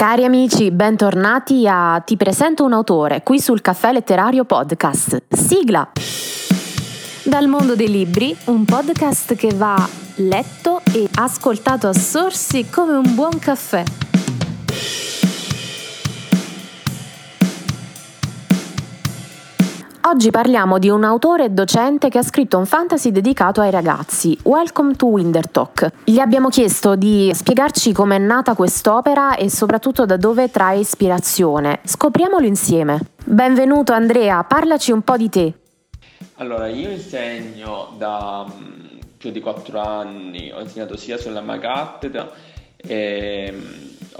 Cari amici, bentornati a Ti presento un autore qui sul Caffè Letterario Podcast. Sigla! Dal mondo dei libri, un podcast che va letto e ascoltato a sorsi come un buon caffè. Oggi parliamo di un autore e docente che ha scritto un fantasy dedicato ai ragazzi, Welcome to Wintertalk. Gli abbiamo chiesto di spiegarci com'è nata quest'opera e soprattutto da dove trae ispirazione. Scopriamolo insieme. Benvenuto Andrea, parlaci un po' di te. Allora, io insegno da mm, più di quattro anni, ho insegnato sia sulla mia e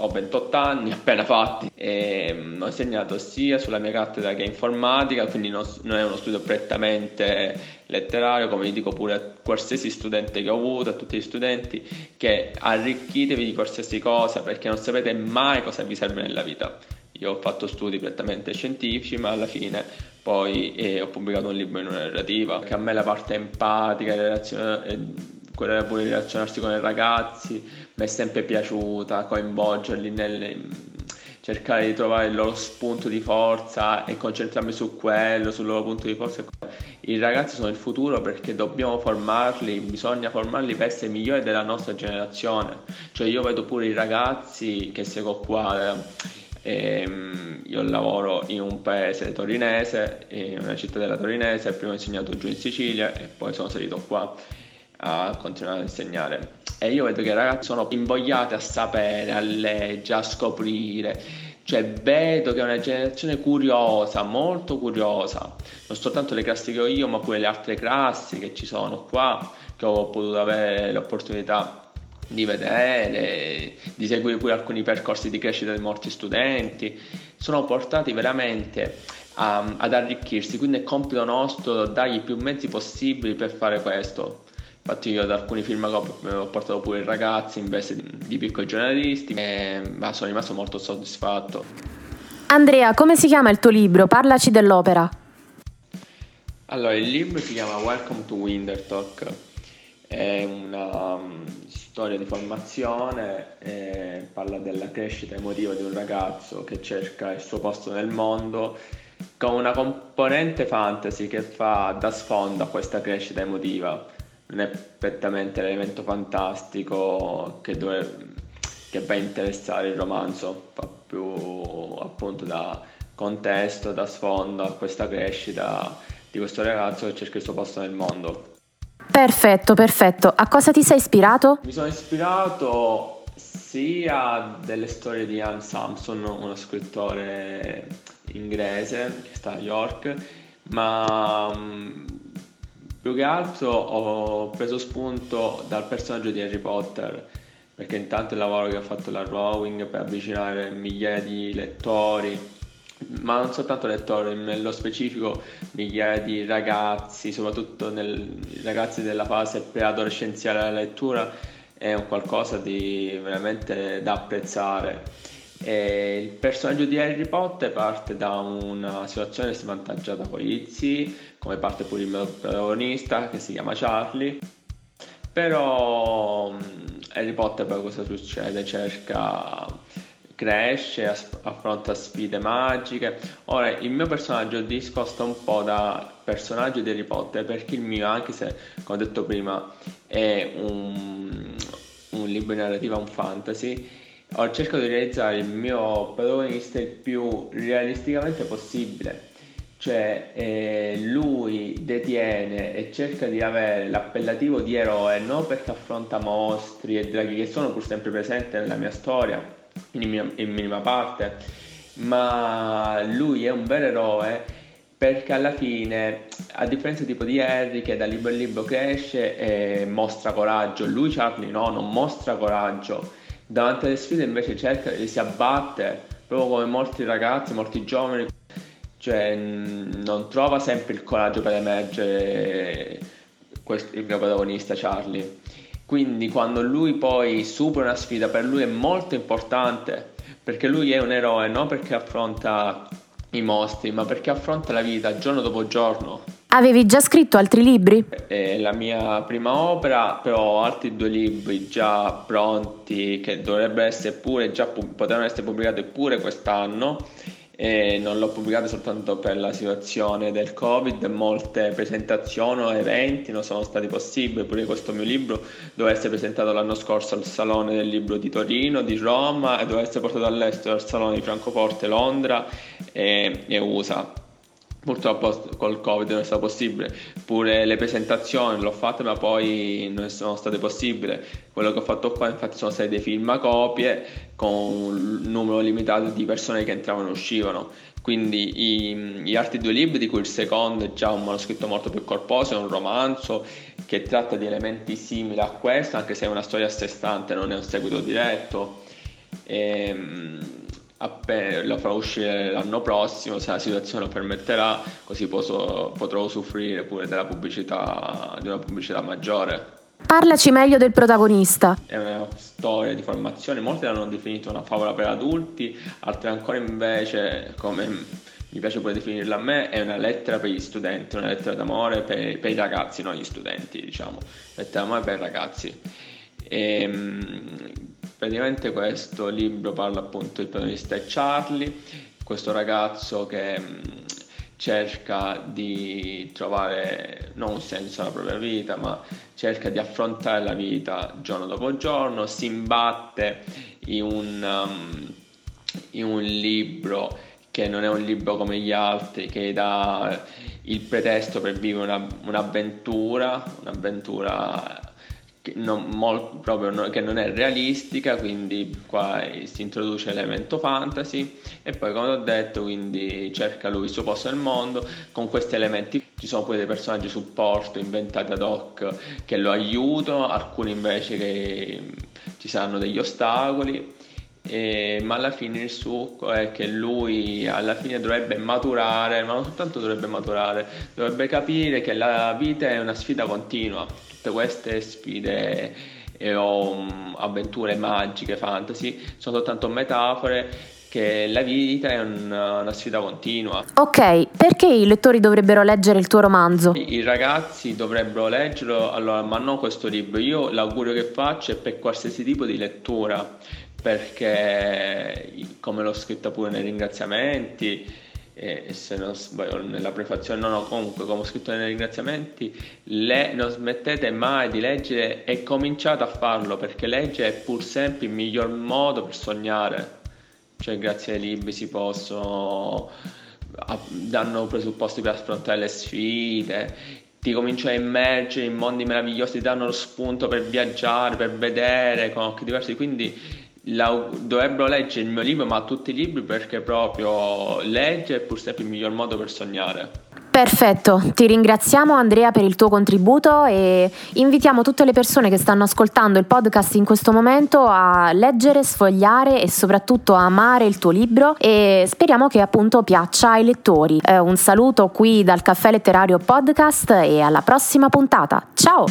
ho 28 anni appena fatti e mm, ho insegnato sia sulla mia cattedra che informatica, quindi non, non, è uno studio prettamente letterario, come dico pure a qualsiasi studente che ho avuto, a tutti gli studenti, che arricchitevi di qualsiasi cosa perché non sapete mai cosa vi serve nella vita. Io ho fatto studi prettamente scientifici, ma alla fine poi eh, ho pubblicato un libro in una narrativa, che a me la parte empatica, relazione, eh, quella pure relazionarsi con i ragazzi, mi è sempre piaciuta, coinvolgerli nelle, cercare di trovare il loro spunto di forza e concentrarmi su quello, sul loro punto di forza. I ragazzi sono il futuro perché dobbiamo formarli, bisogna formarli per essere migliori della nostra generazione. Cioè io vedo pure i ragazzi che seguo qua, eh, io lavoro in un paese torinese, in una città della torinese, prima ho insegnato giù in Sicilia e poi sono salito qua a continuare a insegnare. E io vedo che i ragazzi sono invogliati a sapere, a leggere, a scoprire. Cioè vedo che è una generazione curiosa, molto curiosa. Non soltanto le classi che ho io, ma pure le altre classi che ci sono qua, che ho potuto avere l'opportunità di vedere, di seguire pure alcuni percorsi di crescita di molti studenti. Sono portati veramente a, ad arricchirsi, quindi è compito nostro dargli più mezzi possibili per fare questo. Infatti io ad alcuni film ho portato pure i ragazzi in veste di, di piccoli giornalisti e ma sono rimasto molto soddisfatto. Andrea, come si chiama il tuo libro? Parlaci dell'opera. Allora, il libro si chiama Welcome to Wintertalk. È una um, storia di formazione, eh, parla della crescita emotiva di un ragazzo che cerca il suo posto nel mondo con una componente fantasy che fa da sfondo a questa crescita emotiva non è prettamente l'elemento fantastico che, dove, che va a interessare il romanzo, fa più appunto da contesto, da sfondo a questa crescita di questo ragazzo che cerca il suo posto nel mondo. Perfetto, perfetto. A cosa ti sei ispirato? Mi sono ispirato sia delle storie di Ian Sampson, uno scrittore inglese che sta a York, ma più che altro ho preso spunto dal personaggio di Harry Potter, perché intanto il lavoro che ha fatto la Rowing per avvicinare migliaia di lettori, ma non soltanto lettori, nello specifico migliaia di ragazzi, soprattutto nel, ragazzi della fase preadolescenziale della lettura, è un qualcosa di veramente da apprezzare. E il personaggio di Harry Potter parte da una situazione svantaggiata con gli zii, come parte pure il protagonista che si chiama Charlie. Però Harry Potter poi cosa succede? Cerca, cresce, affronta sfide magiche. Ora, il mio personaggio discosta un po' da personaggio di Harry Potter perché il mio, anche se, come ho detto prima, è un, un libro di narrativa, un fantasy, ho cercato di realizzare il mio protagonista il più realisticamente possibile. Cioè, eh, lui detiene e cerca di avere l'appellativo di eroe non perché affronta mostri e draghi che sono pur sempre presenti nella mia storia, in, mia, in minima parte, ma lui è un vero eroe perché alla fine, a differenza tipo di Harry che da libro in libro cresce e mostra coraggio, lui Charlie no, non mostra coraggio davanti alle sfide invece cerca e si abbatte proprio come molti ragazzi, molti giovani cioè non trova sempre il coraggio per emergere il mio protagonista Charlie. Quindi quando lui poi supera una sfida per lui è molto importante perché lui è un eroe non perché affronta i mostri ma perché affronta la vita giorno dopo giorno Avevi già scritto altri libri? È la mia prima opera, però ho altri due libri già pronti che dovrebbero essere pure, già potranno essere pubblicati pure quest'anno e non l'ho pubblicato soltanto per la situazione del Covid, molte presentazioni o eventi non sono stati possibili, pure questo mio libro doveva essere presentato l'anno scorso al Salone del Libro di Torino, di Roma e doveva essere portato all'estero al Salone di Francoforte, Londra e, e USA Purtroppo col Covid non è stato possibile, pure le presentazioni l'ho fatte ma poi non sono state possibili. Quello che ho fatto qua infatti sono stati dei film copie con un numero limitato di persone che entravano e uscivano. Quindi i, gli altri due libri, di cui il secondo è già un manoscritto molto più corposo, è un romanzo che tratta di elementi simili a questo, anche se è una storia a sé stante, non è un seguito diretto. E, ehm, appena lo farò uscire l'anno prossimo se la situazione lo permetterà così posso, potrò usufruire pure della pubblicità di una pubblicità maggiore Parlaci meglio del protagonista. È una storia di formazione, molti l'hanno definito una favola per adulti, altri ancora invece, come mi piace pure definirla a me, è una lettera per gli studenti, una lettera d'amore per, per i ragazzi, non gli studenti, diciamo, lettera d'amore per i ragazzi. E, ehm, praticamente questo libro parla appunto del protagonista Charlie, questo ragazzo che mm, cerca di trovare non un senso alla propria vita, ma cerca di affrontare la vita giorno dopo giorno, si imbatte in un, um, in un libro che non è un libro come gli altri, che dà il pretesto per vivere una, un'avventura, un'avventura che non, mol, proprio, che non è realistica, quindi qua si introduce l'elemento fantasy e poi come ho detto quindi cerca lui il suo posto nel mondo, con questi elementi ci sono poi dei personaggi supporto inventati ad hoc che lo aiutano, alcuni invece che ci saranno degli ostacoli. E, ma alla fine il succo è che lui alla fine dovrebbe maturare, ma non soltanto dovrebbe maturare, dovrebbe capire che la vita è una sfida continua tutte queste sfide e o um, avventure magiche, fantasy, sono soltanto metafore che la vita è una, una, sfida continua. Ok, perché i lettori dovrebbero leggere il tuo romanzo? I, I, ragazzi dovrebbero leggerlo, allora, ma non questo libro. Io l'augurio che faccio è per qualsiasi tipo di lettura, perché come l'ho scritto pure nei ringraziamenti, e se non sbaglio nella prefazione, no, no, comunque come ho scritto nei ringraziamenti, le, non smettete mai di leggere e cominciate a farlo perché leggere è pur sempre il miglior modo per sognare, cioè grazie ai libri si possono, danno presupposti per affrontare le sfide, ti cominci a immergere in mondi meravigliosi, ti danno lo spunto per viaggiare, per vedere con occhi diversi, quindi la, dovrebbero leggere il mio libro, ma tutti i libri perché proprio leggere è pur sempre il miglior modo per sognare. Perfetto, ti ringraziamo Andrea per il tuo contributo e invitiamo tutte le persone che stanno ascoltando il podcast in questo momento a leggere, sfogliare e soprattutto a amare il tuo libro e speriamo che appunto piaccia ai lettori. Eh, un saluto qui dal Caffè Letterario Podcast e alla prossima puntata. Ciao!